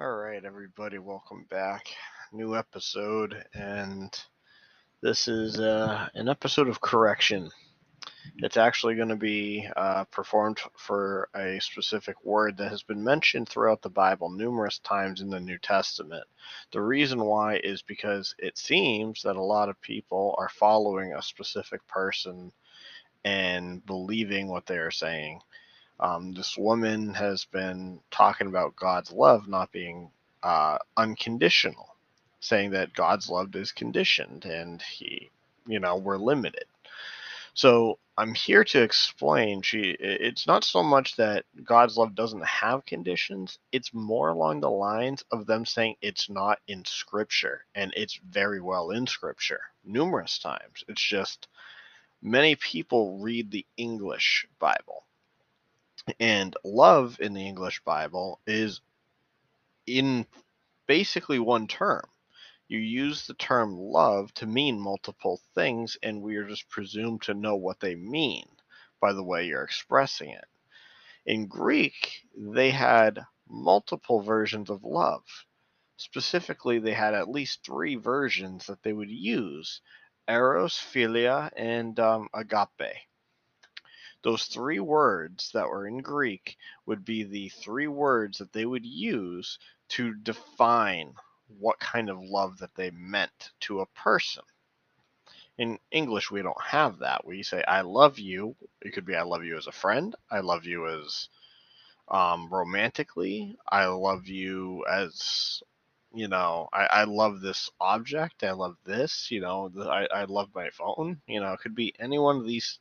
All right, everybody, welcome back. New episode, and this is uh, an episode of correction. It's actually going to be uh, performed for a specific word that has been mentioned throughout the Bible numerous times in the New Testament. The reason why is because it seems that a lot of people are following a specific person and believing what they are saying. Um, this woman has been talking about God's love not being uh, unconditional, saying that God's love is conditioned and he, you know, we're limited. So I'm here to explain. She, it's not so much that God's love doesn't have conditions. It's more along the lines of them saying it's not in Scripture, and it's very well in Scripture numerous times. It's just many people read the English Bible and love in the English Bible is in basically one term. You use the term love to mean multiple things, and we are just presumed to know what they mean by the way you're expressing it. In Greek, they had multiple versions of love. Specifically, they had at least three versions that they would use eros, philia, and um, agape. Those three words that were in Greek would be the three words that they would use to define what kind of love that they meant to a person. In English, we don't have that. We say, I love you. It could be, I love you as a friend. I love you as um, romantically. I love you as, you know, I, I love this object. I love this. You know, I, I love my phone. You know, it could be any one of these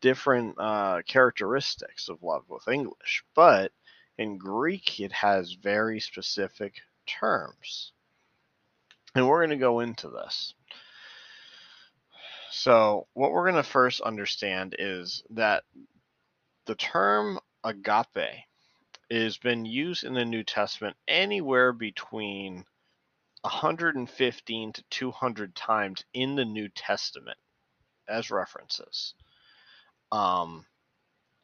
different uh, characteristics of love with English, but in Greek it has very specific terms. And we're going to go into this. So, what we're going to first understand is that the term agape has been used in the New Testament anywhere between 115 to 200 times in the New Testament as references. Um,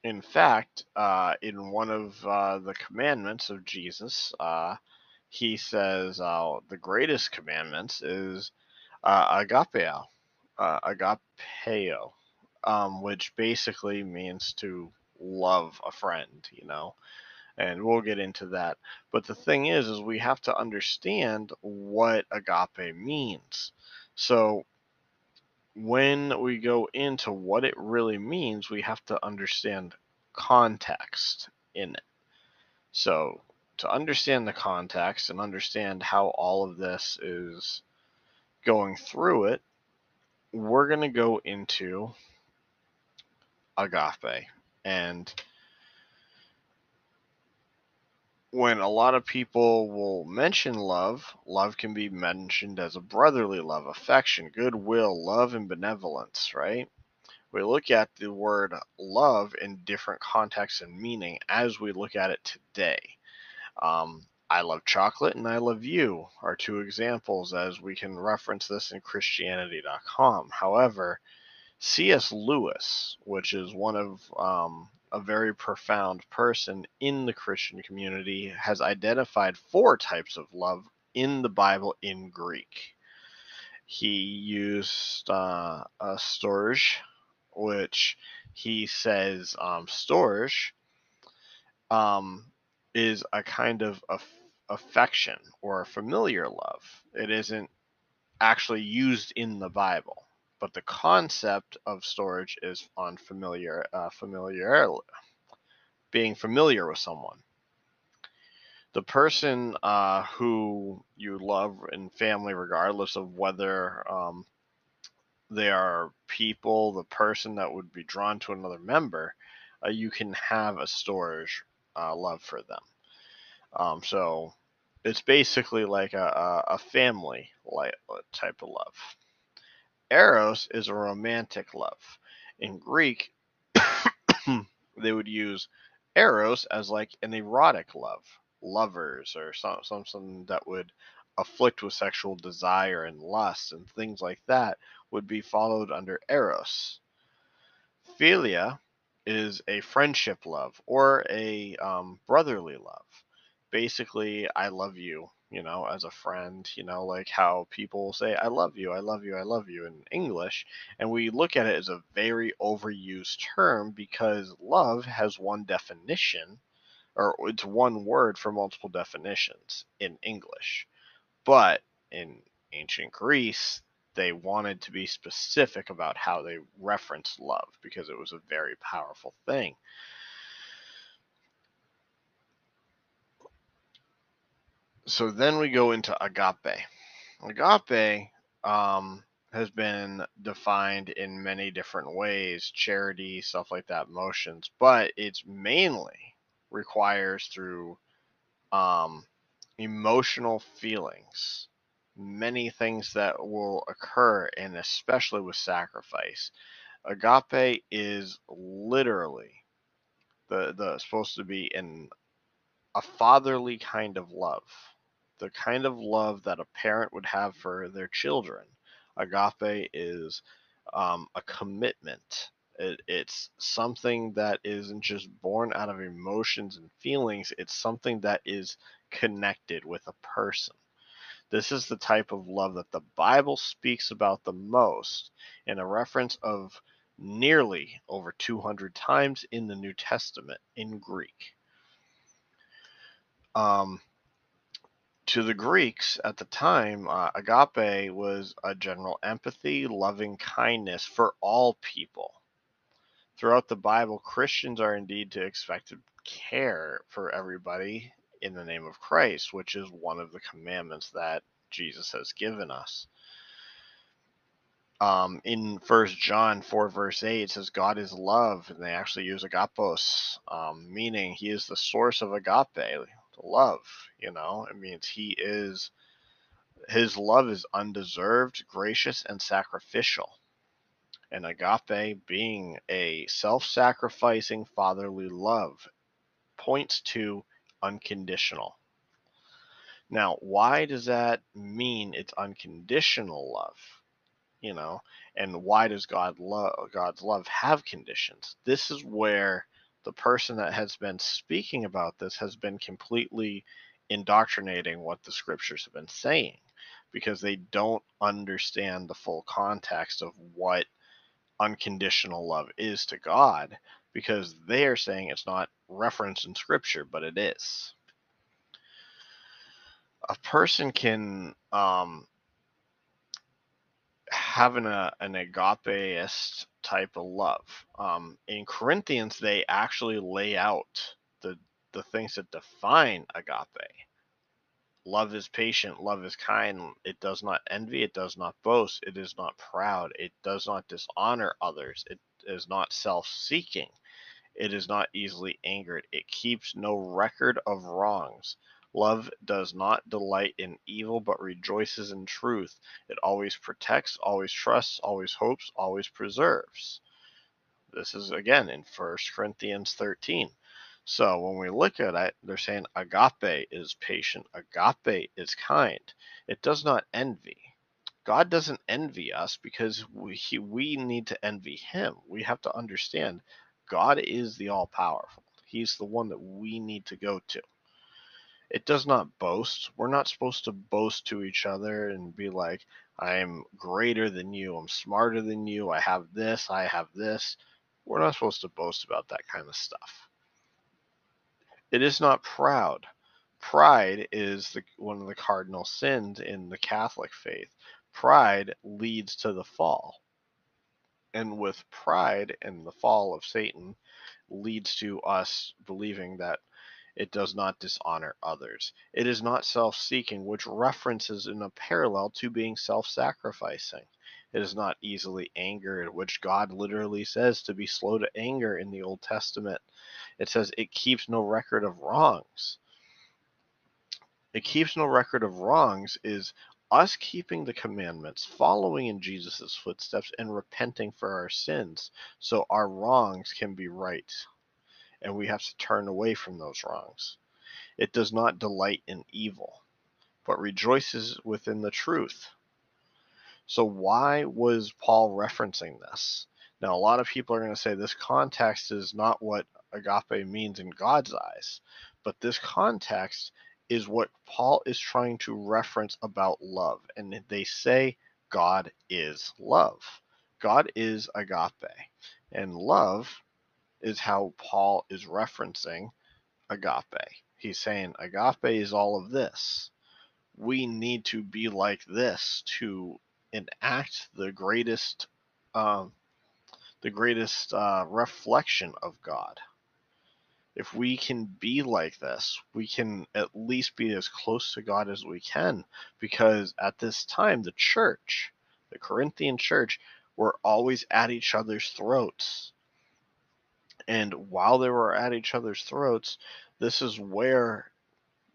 in fact, uh, in one of uh, the commandments of Jesus, uh, he says uh, the greatest commandments is uh, agapeo, uh, agapeo, um, which basically means to love a friend, you know. And we'll get into that. But the thing is, is we have to understand what agape means. So when we go into what it really means, we have to understand context in it. So, to understand the context and understand how all of this is going through it, we're going to go into agape. And when a lot of people will mention love, love can be mentioned as a brotherly love, affection, goodwill, love, and benevolence, right? We look at the word love in different contexts and meaning as we look at it today. Um, I love chocolate and I love you are two examples as we can reference this in Christianity.com. However, C.S. Lewis, which is one of um, a very profound person in the Christian community, has identified four types of love in the Bible in Greek. He used uh, a storge, which he says um, storge um, is a kind of affection or a familiar love. It isn't actually used in the Bible but the concept of storge is on familiar uh, familiar being familiar with someone. The person uh, who you love in family regardless of whether um, they are people the person that would be drawn to another member uh, you can have a storge uh, love for them. Um, so it's basically like a, a family type of love Eros is a romantic love. In Greek, they would use eros as like an erotic love, lovers, or some, something that would afflict with sexual desire and lust and things like that would be followed under eros. Philia is a friendship love or a um, brotherly love. basically I love you, you know, as a friend, you know, like how people say I love you, I love you, I love you in English, and we look at it as a very overused term because love has one definition or it's one word for multiple definitions in English. But in ancient Greece, they wanted to be specific about how they referenced love because it was a very powerful thing. So then we go into agape. Agape um, has been defined in many different ways charity, stuff like that, emotions, but it's mainly requires through um, emotional feelings, many things that will occur, and especially with sacrifice. Agape is literally the the supposed to be in a fatherly kind of love, the kind of love that a parent would have for their children. Agape is um, a commitment it, it's something that isn't just born out of emotions and feelings, it's something that is connected with a person. This is the type of love that the Bible speaks about the most in a reference of nearly over 200 times in the New Testament in Greek. Um, to the Greeks at the time, uh, agape was a general empathy, loving kindness for all people. Throughout the Bible, Christians are indeed to expect to care for everybody in the name of Christ, which is one of the commandments that Jesus has given us. Um, in First John 4, verse 8, it says, God is love, and they actually use agapos, um, meaning he is the source of agape, love. You know, it means he is, his love is undeserved, gracious, and sacrificial and agape being a self sacrificing fatherly love points to unconditional. Now, why does that mean it's unconditional love? You know, and why does God love God's love have conditions? This is where the person that has been speaking about this has been completely indoctrinating what the scriptures have been saying because they don't understand the full context of what unconditional love is to God because they are saying it's not referenced in scripture, but it is. A person can um, have an, an agapeist type of love. Um, in Corinthians, they actually lay out the the things that define agape. Love is patient, love is kind, it does not envy, it does not boast, it is not proud, it does not dishonor others, it is not self seeking, it is not easily angered, it keeps no record of wrongs. Love does not delight in evil, but rejoices in truth. It always protects, always trusts, always hopes, always preserves. This is again in 1 Corinthians 13. So when we look at it, they're saying agape is patient, agape is kind. It does not envy. God doesn't envy us because we, he, we need to envy him. We have to understand God is the all powerful. He's the one that we need to go to. It does not boast. We're not supposed to boast to each other and be like, I'm greater than you, I'm smarter than you, I have this, I have this. We're not supposed to boast about that kind of stuff. It is not proud. Pride is the, one of the cardinal sins in the Catholic faith. Pride leads to the fall. And with pride and the fall of Satan leads to us believing that it does not dishonor others. It is not self seeking, which references in a parallel to being self sacrificing. It is not easily angered, which God literally says to be slow to anger in the Old Testament. It says it keeps no record of wrongs. It keeps no record of wrongs is us keeping the commandments, following in Jesus' footsteps, and repenting for our sins so our wrongs can be right. And we have to turn away from those wrongs. It does not delight in evil, but rejoices within the truth. So, why was Paul referencing this? Now, a lot of people are going to say this context is not what agape means in God's eyes. but this context is what Paul is trying to reference about love. And they say God is love. God is agape. And love is how Paul is referencing agape. He's saying agape is all of this. We need to be like this to enact the greatest, um, the greatest uh, reflection of God. If we can be like this, we can at least be as close to God as we can, because at this time, the church, the Corinthian church, were always at each other's throats. And while they were at each other's throats, this is where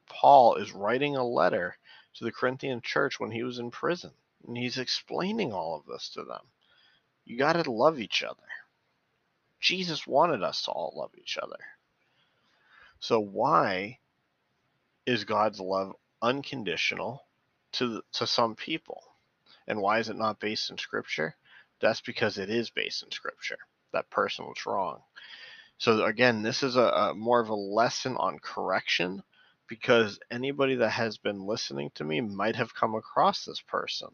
Paul is writing a letter to the Corinthian church when he was in prison. And he's explaining all of this to them. You got to love each other. Jesus wanted us to all love each other. So, why is God's love unconditional to, to some people? And why is it not based in Scripture? That's because it is based in Scripture. That person was wrong. So again, this is a, a, more of a lesson on correction because anybody that has been listening to me might have come across this person.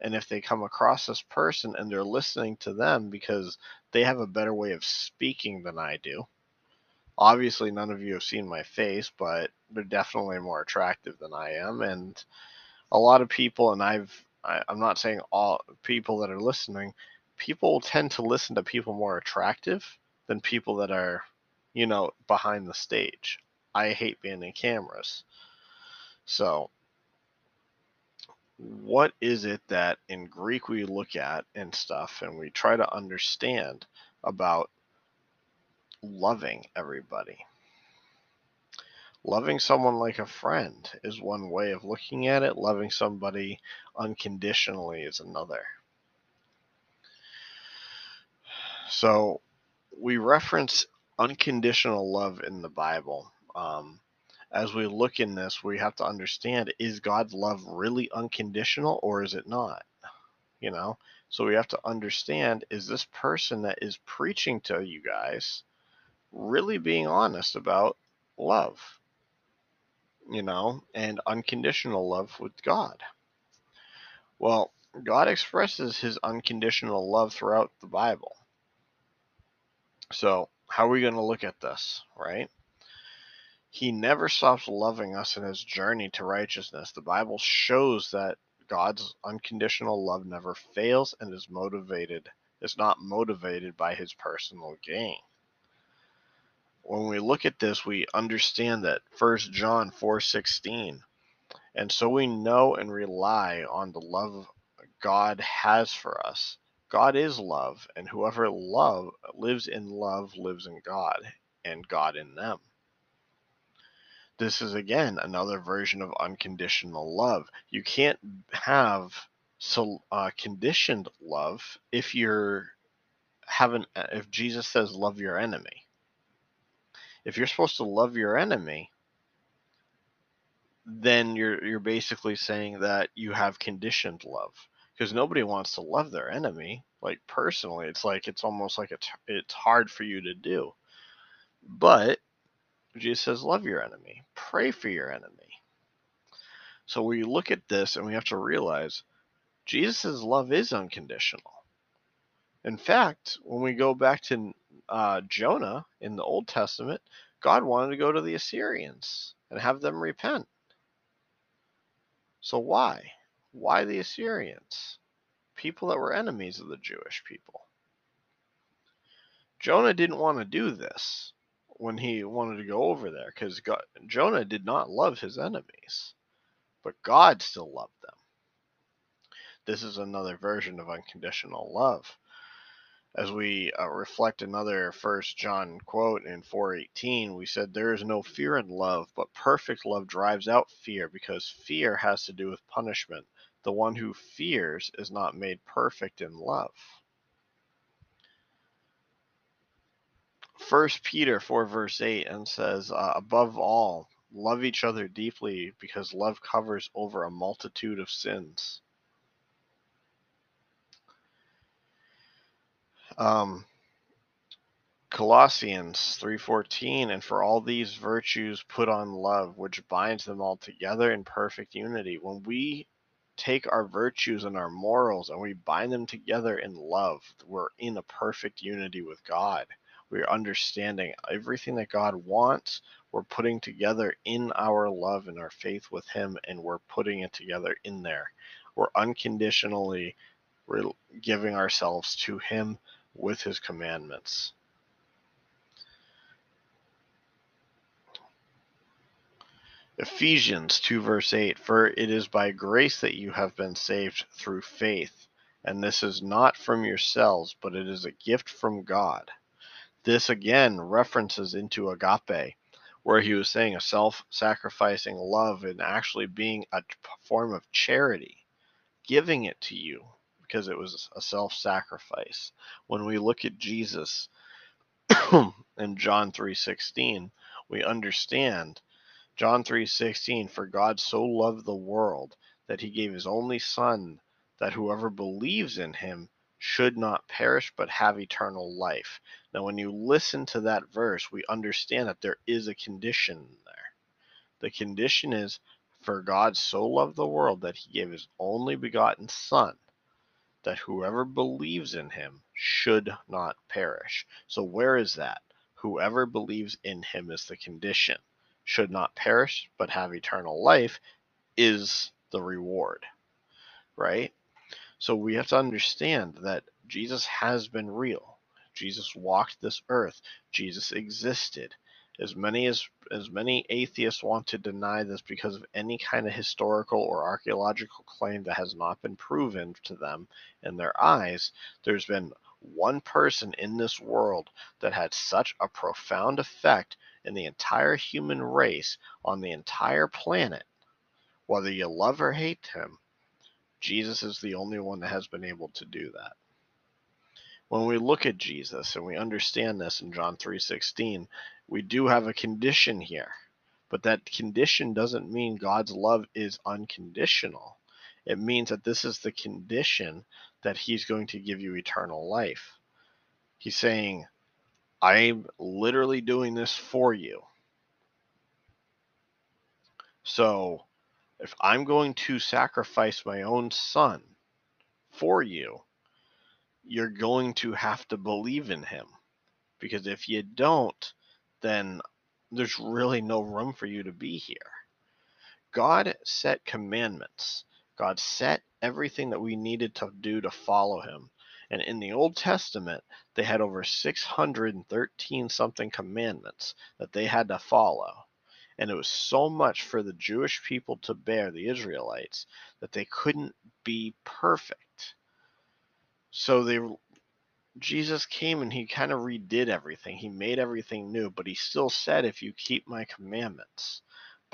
And if they come across this person and they're listening to them because they have a better way of speaking than I do, obviously none of you have seen my face, but they're definitely more attractive than I am. And a lot of people, and I've, I, I'm not saying all people that are listening, people tend to listen to people more attractive than people that are, you know, behind the stage. I hate being in cameras. So, what is it that in Greek we look at and stuff and we try to understand about loving everybody? Loving someone like a friend is one way of looking at it, loving somebody unconditionally is another. So, we reference unconditional love in the Bible. Um, as we look in this, we have to understand is God's love really unconditional or is it not? You know, so we have to understand is this person that is preaching to you guys really being honest about love? You know, and unconditional love with God. Well, God expresses his unconditional love throughout the Bible. So, how are we going to look at this, right? He never stops loving us in his journey to righteousness. The Bible shows that God's unconditional love never fails and is motivated is not motivated by his personal gain. When we look at this, we understand that 1 John 4:16 and so we know and rely on the love God has for us God is love, and whoever love lives in love lives in God, and God in them. This is again another version of unconditional love. You can't have so uh, conditioned love if you're having if Jesus says love your enemy. If you're supposed to love your enemy, then you're you're basically saying that you have conditioned love because nobody wants to love their enemy. Like personally, it's like it's almost like it's it's hard for you to do. But Jesus says, love your enemy, pray for your enemy. So we look at this and we have to realize Jesus' love is unconditional. In fact, when we go back to uh, Jonah in the Old Testament, God wanted to go to the Assyrians and have them repent. So why? Why the Assyrians? People that were enemies of the Jewish people. Jonah didn't want to do this when he wanted to go over there because Jonah did not love his enemies, but God still loved them. This is another version of unconditional love as we uh, reflect another first john quote in 418 we said there is no fear in love but perfect love drives out fear because fear has to do with punishment the one who fears is not made perfect in love first peter 4 verse 8 and says uh, above all love each other deeply because love covers over a multitude of sins Um, Colossians 3:14 and for all these virtues put on love which binds them all together in perfect unity. When we take our virtues and our morals and we bind them together in love, we're in a perfect unity with God. We're understanding everything that God wants, we're putting together in our love and our faith with him and we're putting it together in there. We're unconditionally giving ourselves to him with his commandments. Ephesians 2, verse 8 For it is by grace that you have been saved through faith, and this is not from yourselves, but it is a gift from God. This again references into agape, where he was saying a self sacrificing love and actually being a form of charity, giving it to you because it was a self sacrifice. When we look at Jesus in John 3:16, we understand John 3:16 For God so loved the world that he gave his only son that whoever believes in him should not perish but have eternal life. Now when you listen to that verse, we understand that there is a condition there. The condition is for God so loved the world that he gave his only begotten son that whoever believes in him should not perish. So where is that? Whoever believes in him is the condition should not perish but have eternal life is the reward, right? So we have to understand that Jesus has been real. Jesus walked this earth. Jesus existed. As many as as many atheists want to deny this because of any kind of historical or archaeological claim that has not been proven to them in their eyes, there's been one person in this world that had such a profound effect in the entire human race on the entire planet, whether you love or hate him, Jesus is the only one that has been able to do that. When we look at Jesus and we understand this in John 3:16, we do have a condition here. But that condition doesn't mean God's love is unconditional. It means that this is the condition that he's going to give you eternal life. He's saying, I'm literally doing this for you. So, if I'm going to sacrifice my own son for you, you're going to have to believe in him. Because if you don't, then there's really no room for you to be here. God set commandments. God set everything that we needed to do to follow him. And in the Old Testament, they had over 613 something commandments that they had to follow. And it was so much for the Jewish people to bear, the Israelites, that they couldn't be perfect. So they Jesus came and he kind of redid everything. He made everything new, but he still said, if you keep my commandments.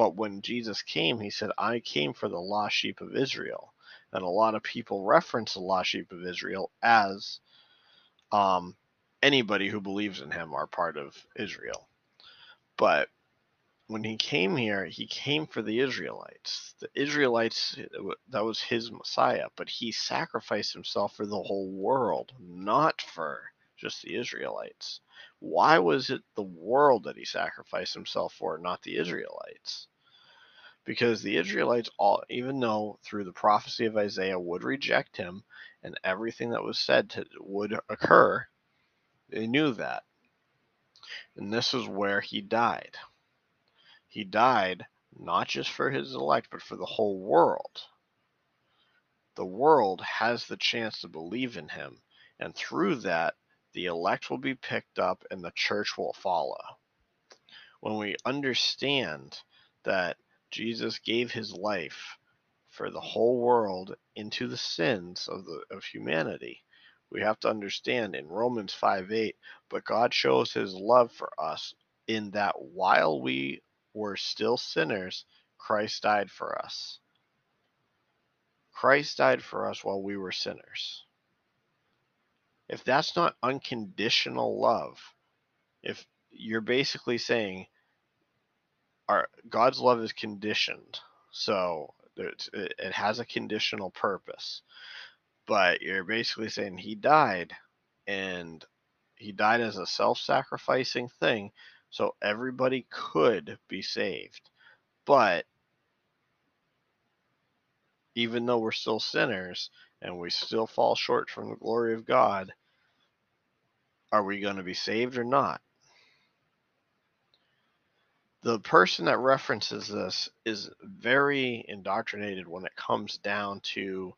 But when Jesus came, he said, I came for the lost sheep of Israel and a lot of people reference the lost sheep of Israel as um, anybody who believes in him are part of Israel. But when he came here, he came for the Israelites. The Israelites, that was his Messiah, but he sacrificed himself for the whole world, not for just the Israelites. Why was it the world that he sacrificed himself for, not the Israelites? because the Israelites all even though through the prophecy of Isaiah would reject him and everything that was said to, would occur, they knew that. And this is where he died. He died not just for his elect, but for the whole world. The world has the chance to believe in him, and through that, the elect will be picked up and the church will follow. When we understand that Jesus gave his life for the whole world into the sins of the of humanity. We have to understand in Romans 5 8, but God shows his love for us in that while we were still sinners, Christ died for us. Christ died for us while we were sinners. If that's not unconditional love, if you're basically saying our God's love is conditioned, so it has a conditional purpose. But you're basically saying He died, and he died as a self-sacrificing thing so everybody could be saved. But even though we're still sinners and we still fall short from the glory of God, are we going to be saved or not? The person that references this is very indoctrinated when it comes down to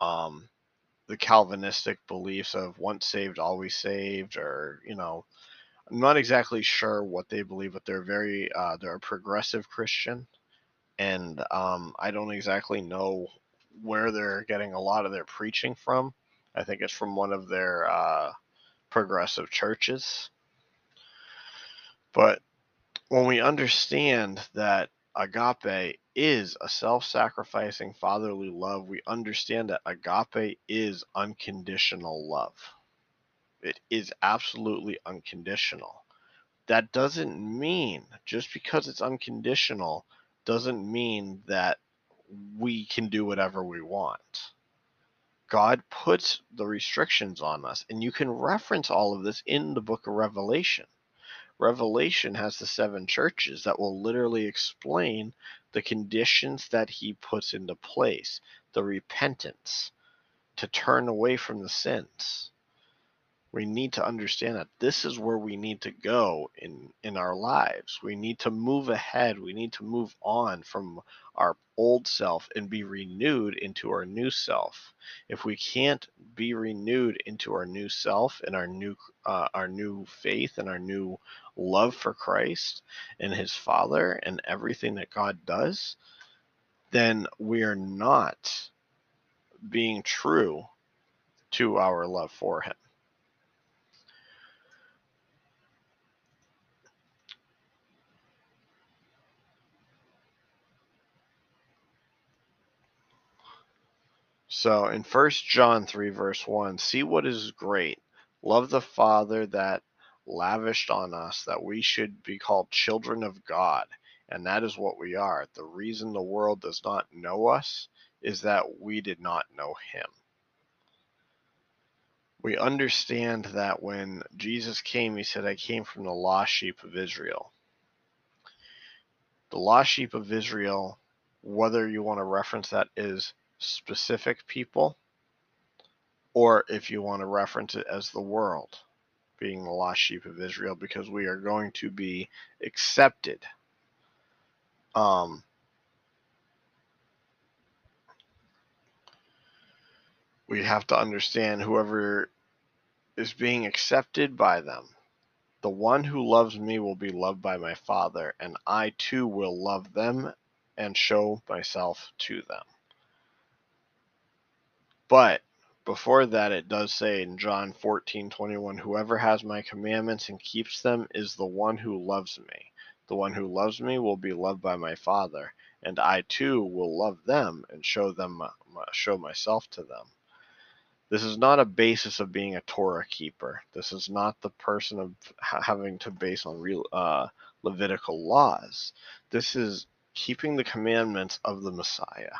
um, the Calvinistic beliefs of once saved, always saved, or, you know, I'm not exactly sure what they believe, but they're very, uh, they're a progressive Christian and um, I don't exactly know where they're getting a lot of their preaching from. I think it's from one of their uh, progressive churches. But when we understand that agape is a self sacrificing fatherly love, we understand that agape is unconditional love. It is absolutely unconditional. That doesn't mean just because it's unconditional doesn't mean that we can do whatever we want. God puts the restrictions on us, and you can reference all of this in the book of Revelation. Revelation has the seven churches that will literally explain the conditions that he puts into place, the repentance, to turn away from the sins we need to understand that this is where we need to go in in our lives. We need to move ahead. We need to move on from our old self and be renewed into our new self. If we can't be renewed into our new self and our new uh, our new faith and our new love for christ and his father and everything that god does then we are not being true to our love for him So in First John 3, verse 1, see what is great. Love the Father that lavished on us that we should be called children of God. And that is what we are. The reason the world does not know us is that we did not know him. We understand that when Jesus came, he said, I came from the lost sheep of Israel. The lost sheep of Israel, whether you want to reference that, is specific people, or if you want to reference it as the world, being the lost sheep of Israel, because we are going to be accepted. Um, we have to understand whoever is being accepted by them. The one who loves me will be loved by my Father, and I too will love them and show myself to them. But before that, it does say in John 14 21, whoever has my commandments and keeps them is the one who loves me. The one who loves me will be loved by my Father, and I too will love them and show them show myself to them. This is not a basis of being a Torah keeper. This is not the person of having to base on real uh, Levitical laws. This is keeping the commandments of the Messiah.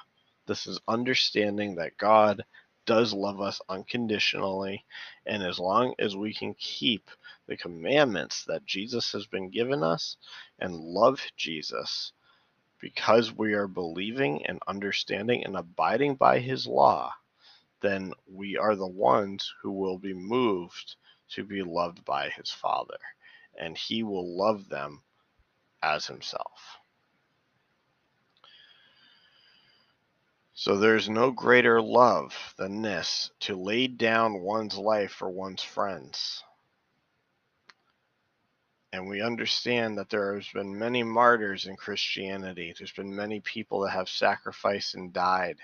This is understanding that God does love us unconditionally. And as long as we can keep the commandments that Jesus has been given us and love Jesus, because we are believing and understanding and abiding by his law, then we are the ones who will be moved to be loved by his Father. And he will love them as himself. So there's no greater love than this to lay down one's life for one's friends. And we understand that there has been many martyrs in Christianity. There's been many people that have sacrificed and died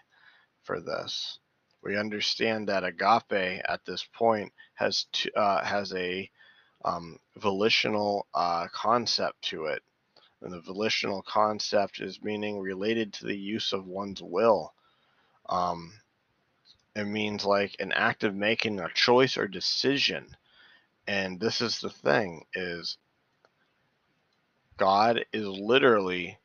for this. We understand that agape at this point has to, uh, has a um, volitional uh, concept to it. And the volitional concept is meaning related to the use of one's will um, it means like an act of making a choice or decision. And this is the thing is God is literally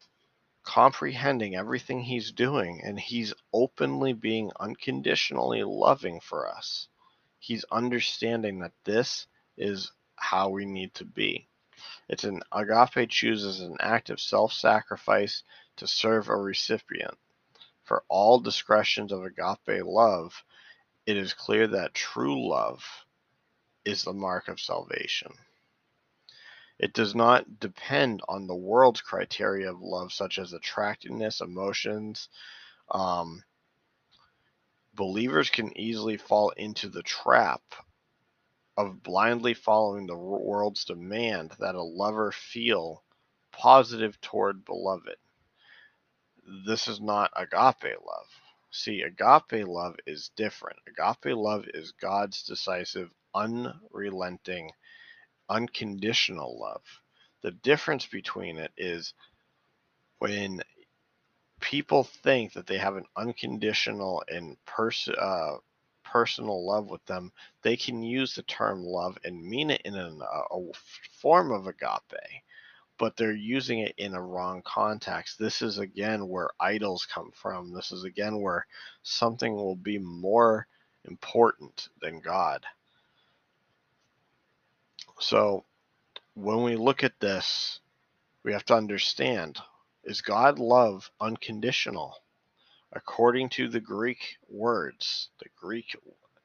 comprehending everything he's doing and he's openly being unconditionally loving for us. He's understanding that this is how we need to be. It's an agape chooses an act of self-sacrifice to serve a recipient. For all discretions of agape love, it is clear that true love is the mark of salvation. It does not depend on the world's criteria of love, such as attractiveness, emotions. Um, believers can easily fall into the trap of blindly following the world's demand that a lover feel positive toward beloved. This is not agape love. See, agape love is different. Agape love is God's decisive, unrelenting, unconditional love. The difference between it is when people think that they have an unconditional and pers- uh, personal love with them, they can use the term love and mean it in an, uh, a form of agape, but they're using it in a wrong context. This is again where idols come from. This is again where something will be more important than God. So when we look at this, we have to understand is God love unconditional? According to the Greek words, the Greek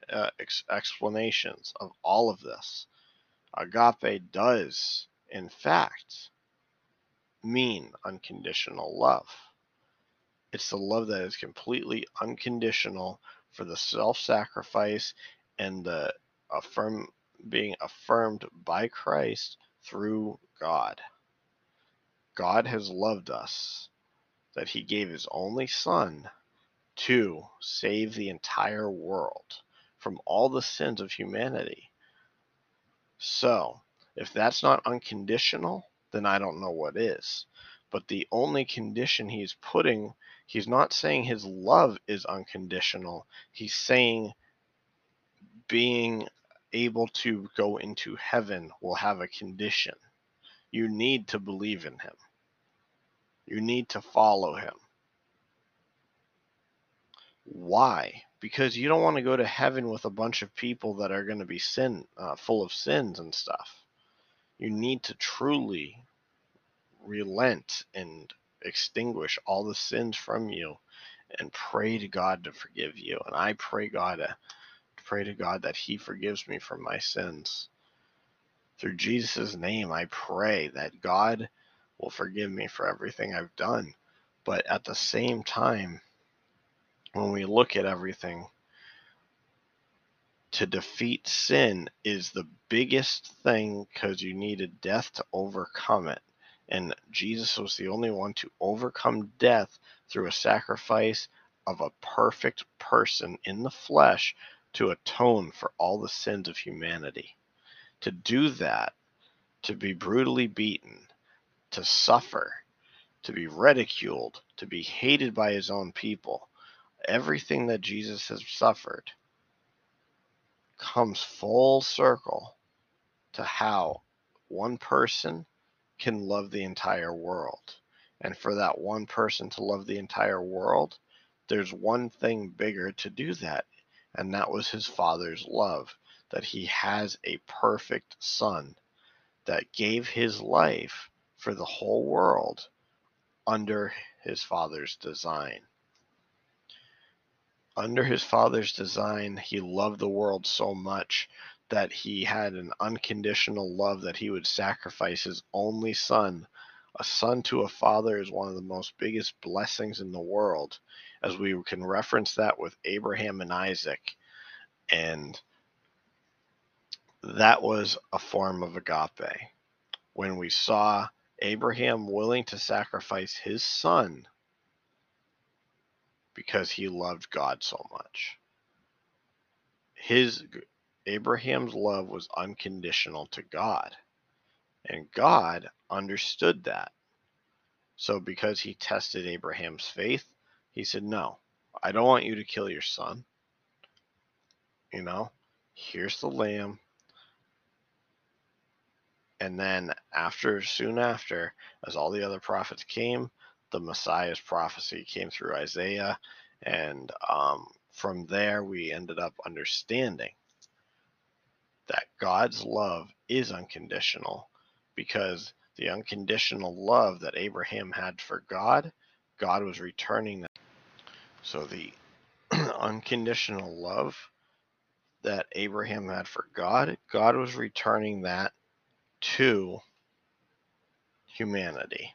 uh, ex- explanations of all of this, agape does, in fact, mean unconditional love. It's the love that is completely unconditional for the self sacrifice and the affirm being affirmed by Christ through God. God has loved us that he gave his only son to save the entire world from all the sins of humanity. So, if that's not unconditional, then I don't know what is. But the only condition he's putting, he's not saying his love is unconditional. He's saying being able to go into heaven will have a condition. You need to believe in him. You need to follow him. Why? Because you don't want to go to heaven with a bunch of people that are going to be sin, uh, full of sins and stuff. You need to truly relent and extinguish all the sins from you and pray to God to forgive you. And I pray God to pray to God that he forgives me for my sins. Through Jesus' name, I pray that God will forgive me for everything I've done. But at the same time, when we look at everything, to defeat sin is the biggest thing because you needed death to overcome it. And Jesus was the only one to overcome death through a sacrifice of a perfect person in the flesh to atone for all the sins of humanity. To do that, to be brutally beaten, to suffer, to be ridiculed, to be hated by his own people, everything that Jesus has suffered comes full circle to how one person can love the entire world. And for that one person to love the entire world, there's one thing bigger to do that, and that was his father's love, that he has a perfect son that gave his life for the whole world under his father's design. Under his father's design, he loved the world so much that he had an unconditional love that he would sacrifice his only son. A son to a father is one of the most biggest blessings in the world, as we can reference that with Abraham and Isaac. And that was a form of agape. When we saw Abraham willing to sacrifice his son because he loved God so much. His Abraham's love was unconditional to God. And God understood that. So because he tested Abraham's faith, he said, "No. I don't want you to kill your son. You know, here's the lamb. And then after, soon after, as all the other prophets came, the Messiah's prophecy came through Isaiah, and um, from there we ended up understanding that God's love is unconditional because the unconditional love that Abraham had for God, God was returning that. So the unconditional love that Abraham had for God, God was returning that to humanity.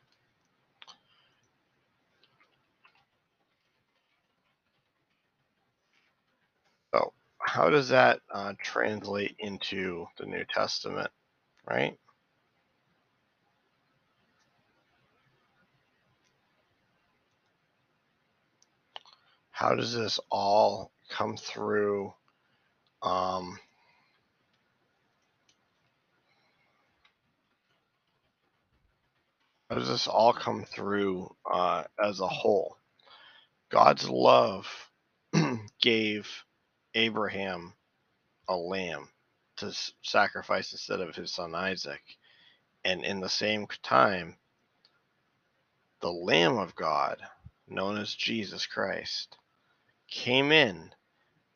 So, how does that uh, translate into the New Testament, right? How does this all come through? Um, how does this all come through uh, as a whole? God's love gave Abraham a lamb to sacrifice instead of his son Isaac. And in the same time, the Lamb of God, known as Jesus Christ, came in.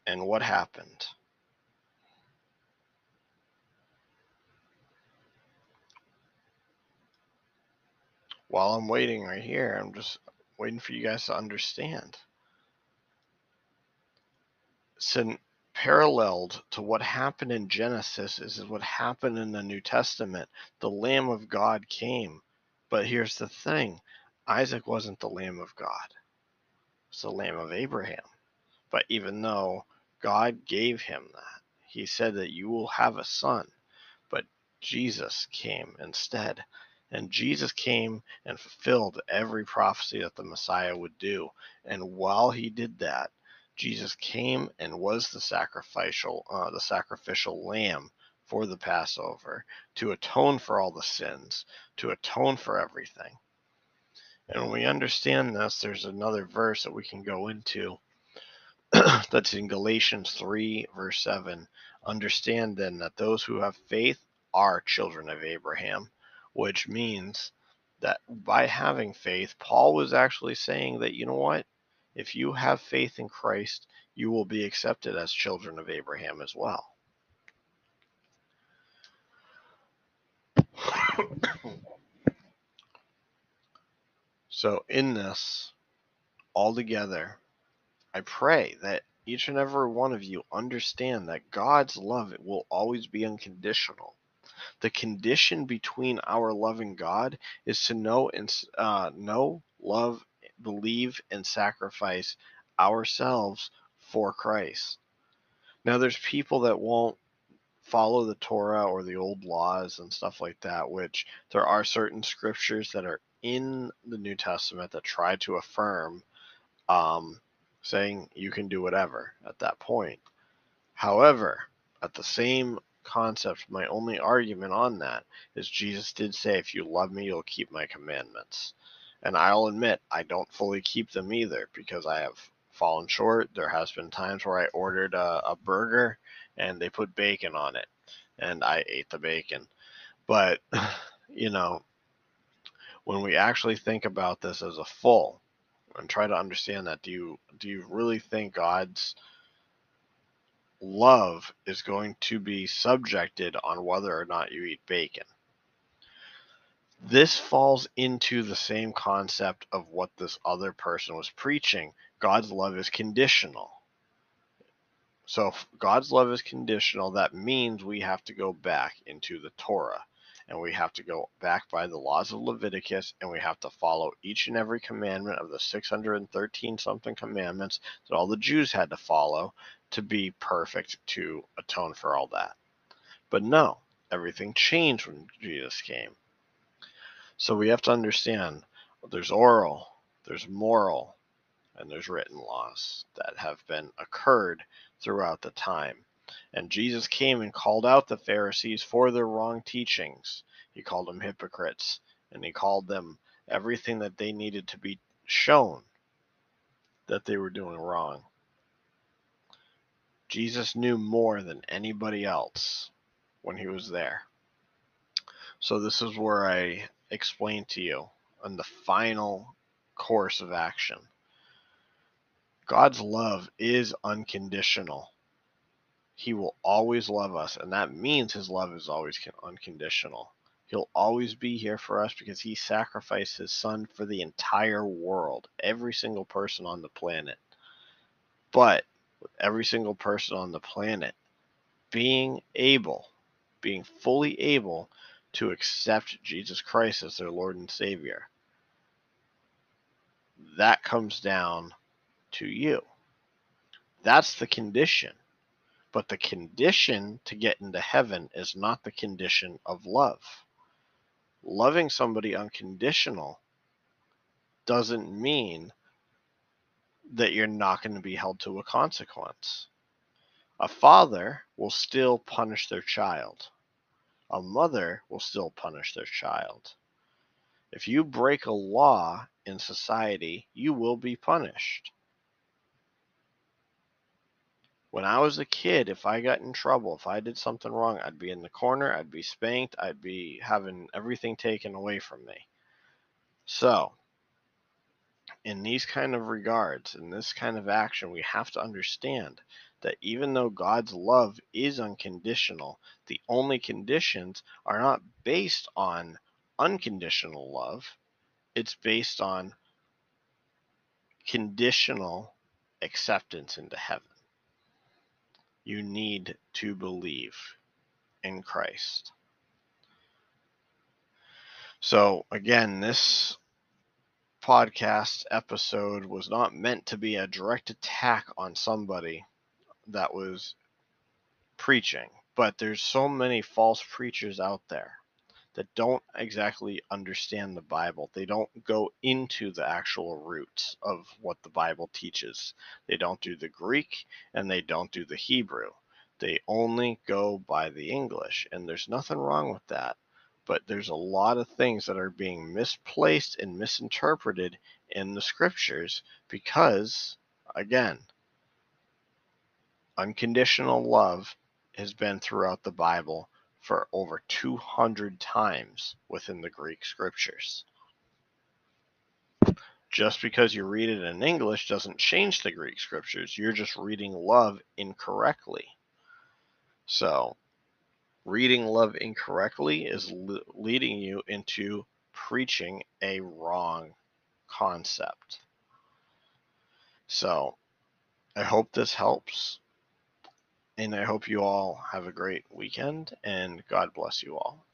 And what happened? While I'm waiting right here, I'm just waiting for you guys to understand. So, paralleled to what happened in Genesis is what happened in the New Testament. The Lamb of God came. But here's the thing Isaac wasn't the Lamb of God, it's the Lamb of Abraham. But even though God gave him that, he said that you will have a son. But Jesus came instead. And Jesus came and fulfilled every prophecy that the Messiah would do. And while he did that, Jesus came and was the sacrificial, uh, the sacrificial lamb for the Passover to atone for all the sins, to atone for everything. And when we understand this, there's another verse that we can go into that's in Galatians 3, verse 7. Understand then that those who have faith are children of Abraham, which means that by having faith, Paul was actually saying that, you know what? If you have faith in Christ, you will be accepted as children of Abraham as well. so, in this, all together, I pray that each and every one of you understand that God's love will always be unconditional. The condition between our loving God is to know and uh, know, love, believe, and sacrifice ourselves for Christ. Now, there's people that won't follow the Torah or the old laws and stuff like that, which there are certain scriptures that are in the New Testament that try to affirm, um, saying you can do whatever at that point. However, at the same concept, my only argument on that is Jesus did say, If you love me, you'll keep my commandments. And I'll admit, I don't fully keep them either because I have fallen short. There has been times where I ordered a, a burger and they put bacon on it, and I ate the bacon. But, you know, when we actually think about this as a full and try to understand that, do you do you really think God's love is going to be subjected on whether or not you eat bacon? This falls into the same concept of what this other person was preaching. God's love is conditional. So if God's love is conditional, that means we have to go back into the Torah and we have to go back by the laws of Leviticus and we have to follow each and every commandment of the 613 something commandments that all the Jews had to follow to be perfect to atone for all that. But no, everything changed when Jesus came. So we have to understand there's oral, there's moral, and there's written laws that have been occurred throughout the time. And Jesus came and called out the Pharisees for their wrong teachings. He called them hypocrites, and he called them everything that they needed to be shown that they were doing wrong. Jesus knew more than anybody else when he was there. So, this is where I explain to you on the final course of action. God's love is unconditional. He will always love us, and that means his love is always unconditional. He'll always be here for us because he sacrificed his son for the entire world, every single person on the planet. But with every single person on the planet being able, being fully able to accept Jesus Christ as their Lord and Savior, that comes down to you. That's the condition. But the condition to get into heaven is not the condition of love. Loving somebody unconditional doesn't mean that you're not going to be held to a consequence. A father will still punish their child. A mother will still punish their child. If you break a law in society, you will be punished. When I was a kid, if I got in trouble, if I did something wrong, I'd be in the corner, I'd be spanked, I'd be having everything taken away from me. So, in these kind of regards, in this kind of action, we have to understand that even though God's love is unconditional, the only conditions are not based on unconditional love, it's based on conditional acceptance into heaven you need to believe in Christ. So, again, this podcast episode was not meant to be a direct attack on somebody that was preaching, but there's so many false preachers out there that don't exactly understand the Bible. They don't go into the actual roots of what the Bible teaches. They don't do the Greek and they don't do the Hebrew. They only go by the English, and there's nothing wrong with that. But there's a lot of things that are being misplaced and misinterpreted in the scriptures because, again, unconditional love has been throughout the Bible for over 200 times within the Greek scriptures. Just because you read it in English doesn't change the Greek scriptures. You're just reading love incorrectly. So, reading love incorrectly is le- leading you into preaching a wrong concept. So, I hope this helps. And I hope you all have a great weekend and God bless you all.